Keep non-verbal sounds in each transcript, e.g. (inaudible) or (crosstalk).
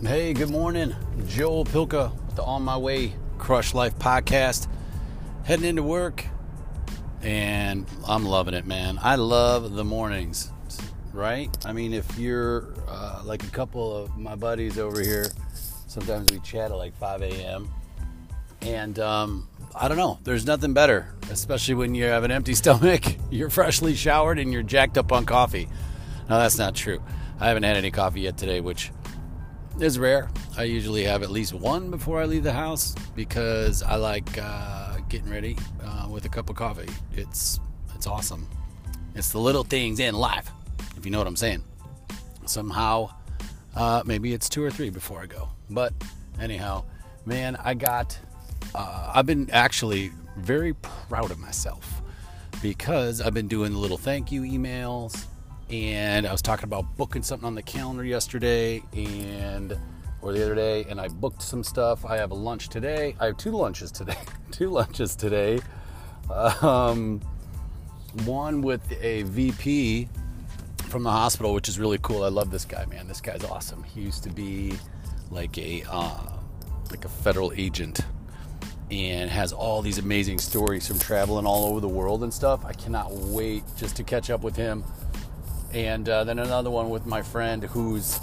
Hey, good morning. Joel Pilka with the On My Way Crush Life podcast. Heading into work, and I'm loving it, man. I love the mornings, right? I mean, if you're uh, like a couple of my buddies over here, sometimes we chat at like 5 a.m. And um, I don't know, there's nothing better, especially when you have an empty (laughs) stomach, you're freshly showered, and you're jacked up on coffee. No, that's not true. I haven't had any coffee yet today, which is rare. I usually have at least one before I leave the house because I like uh, getting ready uh, with a cup of coffee. It's it's awesome. It's the little things in life, if you know what I'm saying. Somehow, uh, maybe it's two or three before I go. But anyhow, man, I got. Uh, I've been actually very proud of myself because I've been doing little thank you emails and I was talking about booking something on the calendar yesterday and or the other day and I booked some stuff. I have a lunch today. I have two lunches today. (laughs) two lunches today. Um, one with a VP from the hospital, which is really cool. I love this guy, man. This guy's awesome. He used to be like a uh, like a federal agent and has all these amazing stories from traveling all over the world and stuff. I cannot wait just to catch up with him and uh, then another one with my friend who's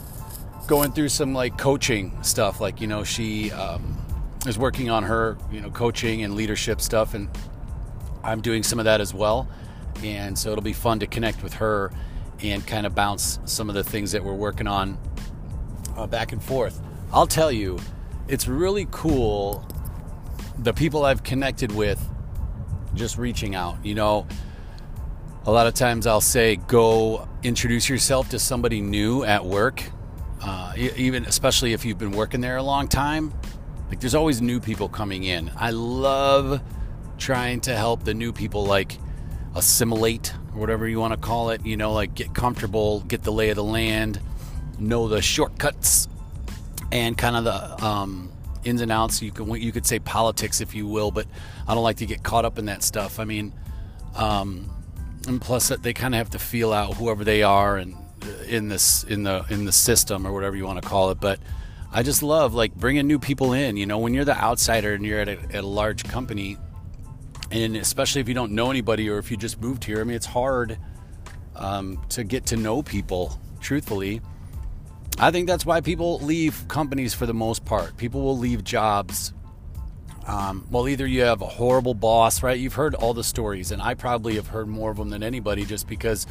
going through some like coaching stuff like you know she um, is working on her you know coaching and leadership stuff and i'm doing some of that as well. And so it'll be fun to connect with her and kind of bounce some of the things that we're working on uh, back and forth. I'll tell you it's really cool the people i've connected with just reaching out you know? A lot of times I'll say, go introduce yourself to somebody new at work, uh, even especially if you've been working there a long time. Like, there's always new people coming in. I love trying to help the new people, like, assimilate or whatever you want to call it, you know, like get comfortable, get the lay of the land, know the shortcuts, and kind of the um, ins and outs. You can you could say politics if you will, but I don't like to get caught up in that stuff. I mean, um, and plus they kind of have to feel out whoever they are and in this in the in the system or whatever you want to call it. But i just love like bringing new people in you know? When you're the outsider and you're at a, at a large company and especially if you don't know anybody or if you just moved here i mean it's hard um, to get to know people truthfully. I think that's why people leave companies for the most part. People will leave jobs um, well, either you have a horrible boss, right? You've heard all the stories, and I probably have heard more of them than anybody just because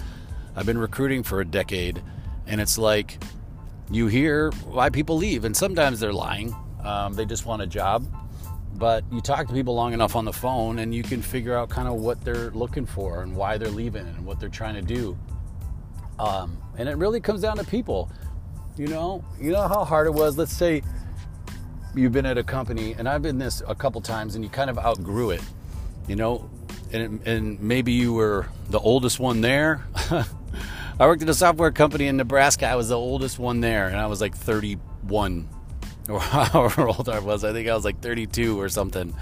I've been recruiting for a decade. And it's like you hear why people leave, and sometimes they're lying. Um, they just want a job. But you talk to people long enough on the phone, and you can figure out kind of what they're looking for and why they're leaving and what they're trying to do. Um, and it really comes down to people. You know, you know how hard it was. Let's say you've been at a company, and I've been this a couple times, and you kind of outgrew it, you know, and, and maybe you were the oldest one there. (laughs) I worked at a software company in Nebraska. I was the oldest one there, and I was like 31 (laughs) or however old I was. I think I was like 32 or something.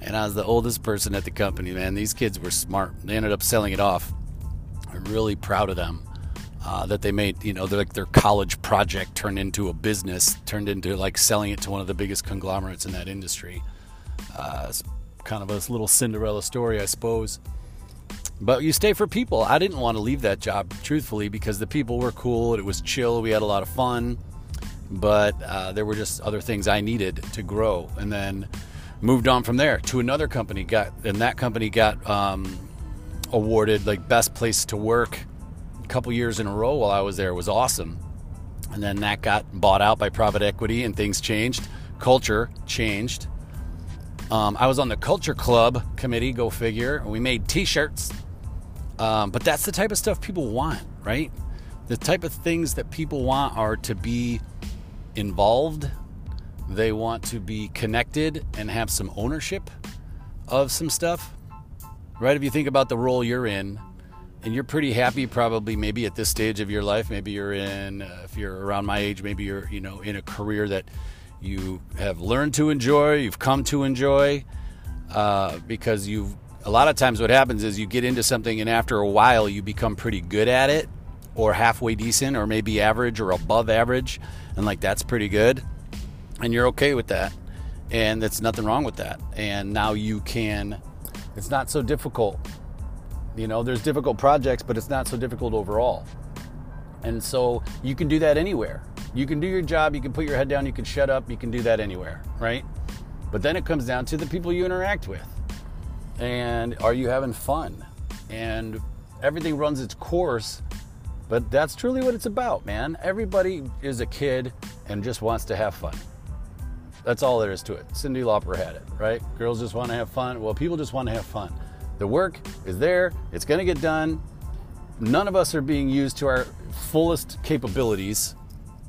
And I was the oldest person at the company, man. These kids were smart. They ended up selling it off. I'm really proud of them uh, that they made, you know, like their college project turned into a business, turned into like selling it to one of the biggest conglomerates in that industry. Uh, it's kind of a little Cinderella story, I suppose. But you stay for people. I didn't want to leave that job, truthfully, because the people were cool. It was chill. We had a lot of fun. But uh, there were just other things I needed to grow. And then moved on from there to another company. Got and that company got um, awarded like best place to work a couple years in a row while I was there. Was awesome. And then that got bought out by private equity and things changed. Culture changed. Um, I was on the Culture Club committee, go figure. We made t shirts. Um, but that's the type of stuff people want, right? The type of things that people want are to be involved, they want to be connected and have some ownership of some stuff, right? If you think about the role you're in, and you're pretty happy probably maybe at this stage of your life. Maybe you're in uh, if you're around my age maybe you're you know in a career that you have learned to enjoy you've come to enjoy uh, because you've a lot of times what happens is you get into something and after a while you become pretty good at it or halfway decent or maybe average or above average and like that's pretty good and you're okay with that and that's nothing wrong with that and now you can it's not so difficult you know there's difficult projects but it's not so difficult overall and so you can do that anywhere you can do your job you can put your head down you can shut up you can do that anywhere right but then it comes down to the people you interact with and are you having fun and everything runs its course but that's truly what it's about man everybody is a kid and just wants to have fun that's all there is to it. Cyndi Lauper had it, right? Girls just want to have fun. Well, people just want to have fun. The work is there, it's going to get done. None of us are being used to our fullest capabilities,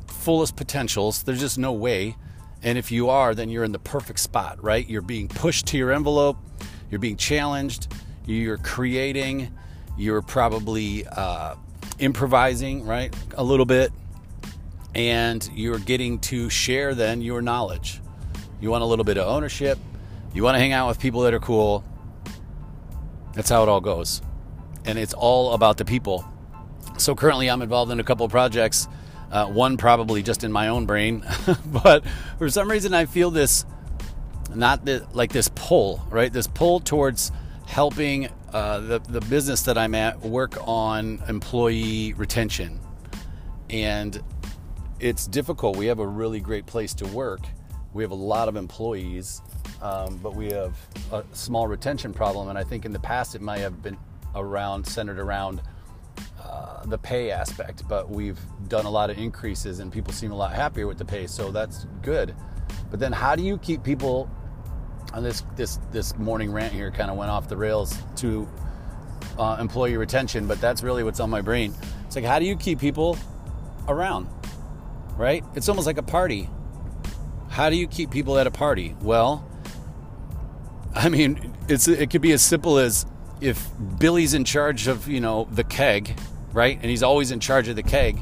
fullest potentials. There's just no way. And if you are, then you're in the perfect spot, right? You're being pushed to your envelope, you're being challenged, you're creating, you're probably uh, improvising, right? A little bit. And you're getting to share then your knowledge you want a little bit of ownership. You want to hang out with people that are cool. That's how it all goes. And it's all about the people. So currently, I'm involved in a couple projects. Uh, one probably just in my own brain, (laughs) but for some reason, I feel this not like this pull, right? This pull towards helping uh, the, the business that I'm at work on employee retention. And it's difficult. We have a really great place to work, we have a lot of employees, um, but we have a small retention problem. And I think in the past it might have been around centered around uh, the pay aspect, but we've done a lot of increases and people seem a lot happier with the pay, so that's good. But then, how do you keep people? On this this this morning rant here kind of went off the rails to uh, employee retention, but that's really what's on my brain. It's like, how do you keep people around? Right? It's almost like a party. How do you keep people at a party? Well, (laughs) I mean, it's it could be as simple as if Billy's in charge of, you know, the keg, right? And he's always in charge of the keg.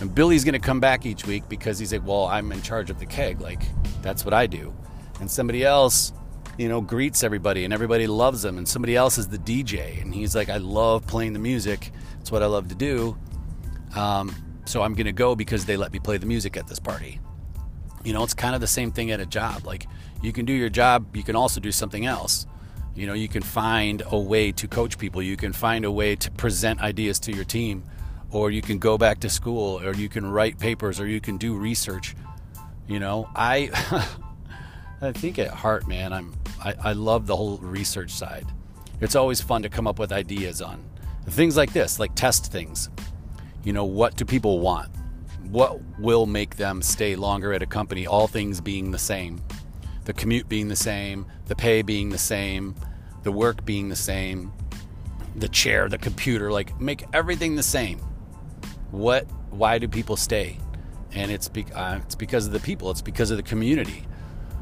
And Billy's going to come back each week because he's like, "Well, I'm in charge of the keg. Like that's what I do." And somebody else, you know, greets everybody and everybody loves him and somebody else is the DJ and he's like, "I love playing the music. It's what I love to do." Um, so I'm going to go because they let me play the music at this party. You know, it's kind of the same thing at a job. Like you can do your job, you can also do something else. You know, you can find a way to coach people, you can find a way to present ideas to your team, or you can go back to school, or you can write papers, or you can do research. You know, I (laughs) I think at heart, man, I'm I, I love the whole research side. It's always fun to come up with ideas on things like this, like test things. You know, what do people want? what will make them stay longer at a company, all things being the same. The commute being the same, the pay being the same, the work being the same, the chair, the computer, like make everything the same. What why do people stay? And it's be, uh, it's because of the people, it's because of the community.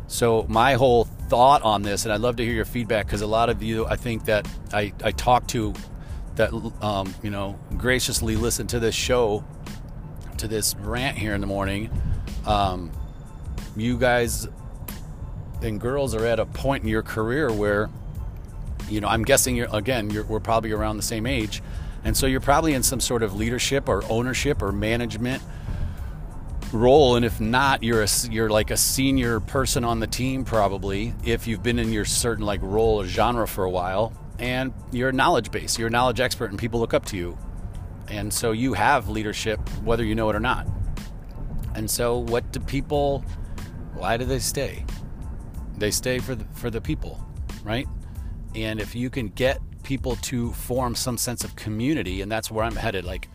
So my whole thought on this, and I'd love to hear your feedback because a lot of you, I think that I, I talk to that um, you know graciously listen to this show to this rant here in the morning. Um, you guys and girls are at a point in your career where, you know, I'm guessing you're again, you're, we're probably around the same age, and so you're probably in some sort of leadership or ownership or management role and if not you're a you're like a senior person on the team probably if you've been in your certain like role or genre for a while and you're a knowledge base you're a knowledge expert and people look up to you and so you have leadership whether you know it or not. And so what do people why do they stay? They stay for the, for the people, right? And if you can get people to form some sense of community and that's where I'm headed like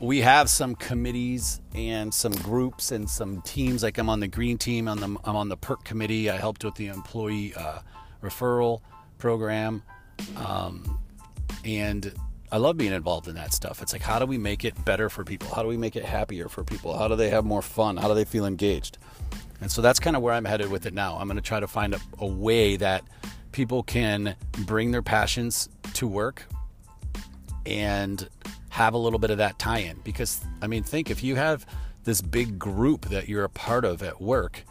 we have some committees and some groups and some teams like I'm on the green team on the I'm on the perk committee I helped with the employee uh, referral program um, and I love being involved in that stuff. It's like, how do we make it better for people? How do we make it happier for people? How do they have more fun? How do they feel engaged? And so that's kind of where I'm headed with it now. I'm going to try to find a, a way that people can bring their passions to work and have a little bit of that tie in. Because, I mean, think if you have this big group that you're a part of at work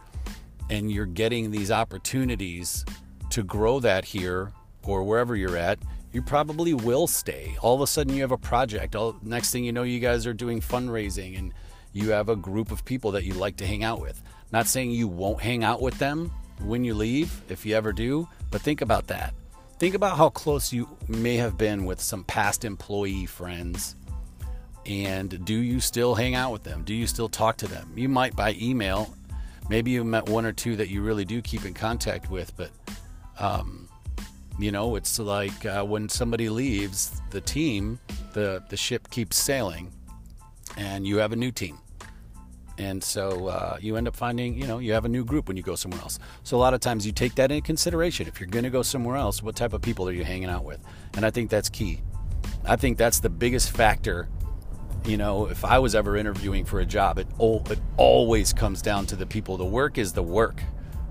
and you're getting these opportunities to grow that here or wherever you're at, you probably will stay. All of a sudden, you have a project. All next thing you know, you guys are doing fundraising, and you have a group of people that you like to hang out with. Not saying you won't hang out with them when you leave, if you ever do, but think about that. Think about how close you may have been with some past employee friends. And do you still hang out with them? Do you still talk to them? You might by email. Maybe you met one or two that you really do keep in contact with, but um, you know, it's like uh, when somebody leaves the team, the the ship keeps sailing, and you have a new team. And so uh, you end up finding, you know, you have a new group when you go somewhere else. So a lot of times you take that into consideration. If you're going to go somewhere else, what type of people are you hanging out with? And I think that's key. I think that's the biggest factor. You know, if I was ever interviewing for a job, it, all, it always comes down to the people. The work is the work,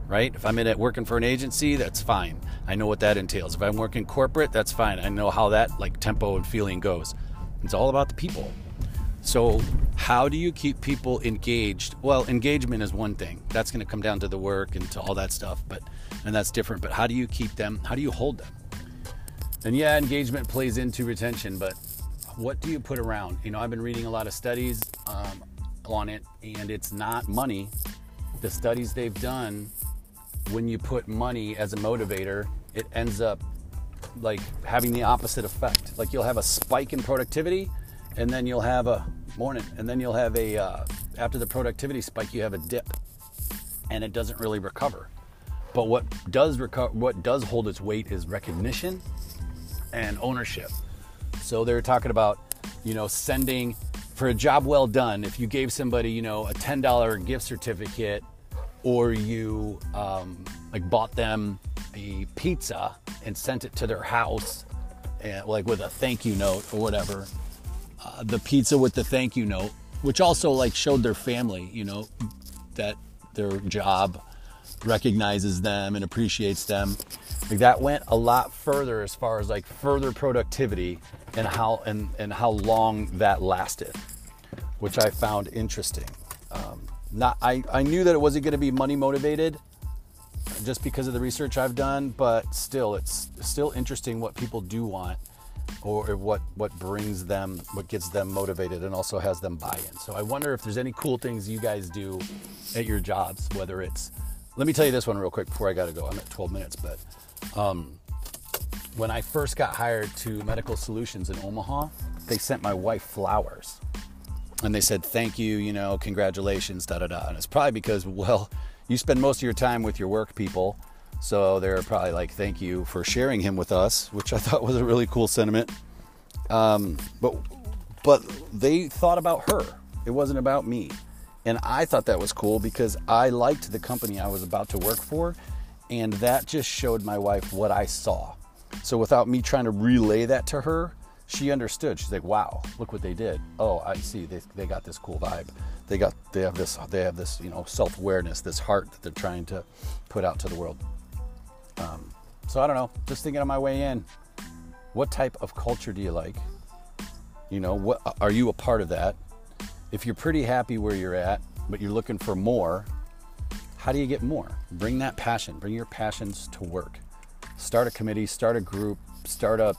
right? If I'm in it working for an agency, that's fine. I know what that entails. If I'm working corporate, that's fine. I know how that like tempo and feeling goes. It's all about the people. So, how do you keep people engaged? Well, engagement is one thing. That's going to come down to the work and to all that stuff, but and that's different. But how do you keep them? How do you hold them? And yeah, engagement plays into retention, but what do you put around? You know, I've been reading a lot of studies um, on it, and it's not money. The studies they've done, when you put money as a motivator, it ends up like having the opposite effect. Like you'll have a spike in productivity and then you'll have a morning, and then you'll have a uh, after the productivity spike, you have a dip, and it doesn't really recover. But what does recover, what does hold its weight is recognition and ownership. So they're talking about, you know, sending for a job well done. If you gave somebody, you know, a ten dollar gift certificate, or you um, like bought them a pizza and sent it to their house, and like with a thank you note or whatever, uh, the pizza with the thank you note, which also like showed their family, you know, that their job recognizes them and appreciates them. Like that went a lot further as far as like further productivity and how and and how long that lasted, which I found interesting. Um, not I, I knew that it wasn't going to be money motivated just because of the research I've done, but still, it's still interesting what people do want or what what brings them what gets them motivated and also has them buy in. So i wonder if there's any cool things you guys do at your jobs whether it's let me tell you this one real quick before i gotta go. I'm at 12 minutes but um, when i first got hired to medical solutions in omaha they sent my wife flowers. And they said thank you you know congratulations da da da. And it's probably because well you spend most of your time with your work people so they're probably like, thank you for sharing him with us, which I thought was a really cool sentiment. Um, but but they thought about her. It wasn't about me. And I thought that was cool because I liked the company I was about to work for. And that just showed my wife what I saw. So without me trying to relay that to her, she understood. She's like, "Wow, look what they did. Oh, I see. They, they got this cool vibe. They got they have this they have this you know self awareness, this heart that they're trying to put out to the world." Um, so I don't know. Just thinking on my way in, what type of culture do you like? You know, what are you a part of that? If you're pretty happy where you're at, but you're looking for more, how do you get more? Bring that passion. Bring your passions to work. Start a committee. Start a group. Start up.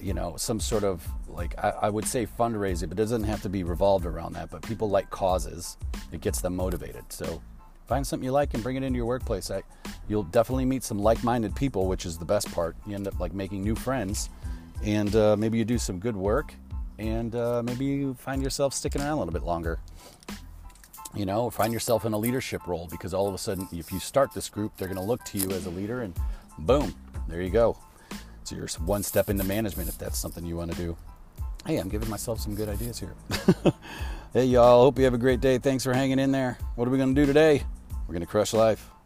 you know, some sort of like I, I would say fundraising, but it doesn't have to be revolved around that. But people like causes. It gets them motivated. So find something you like and bring it into your workplace. I, you'll definitely meet some like-minded people, which is the best part. You end up like making new friends, and uh, maybe you do some good work, and uh, maybe you find yourself sticking around a little bit longer. You know, find yourself in a leadership role because all of a sudden, if you start this group, they're going to look to you as a leader, and boom, there you go. So you're one step into management if that's something you want to do. Hey, I'm giving myself some good ideas here. (laughs) hey, y'all. Hope you have a great day. Thanks for hanging in there. What are we going to do today? We're going to crush life.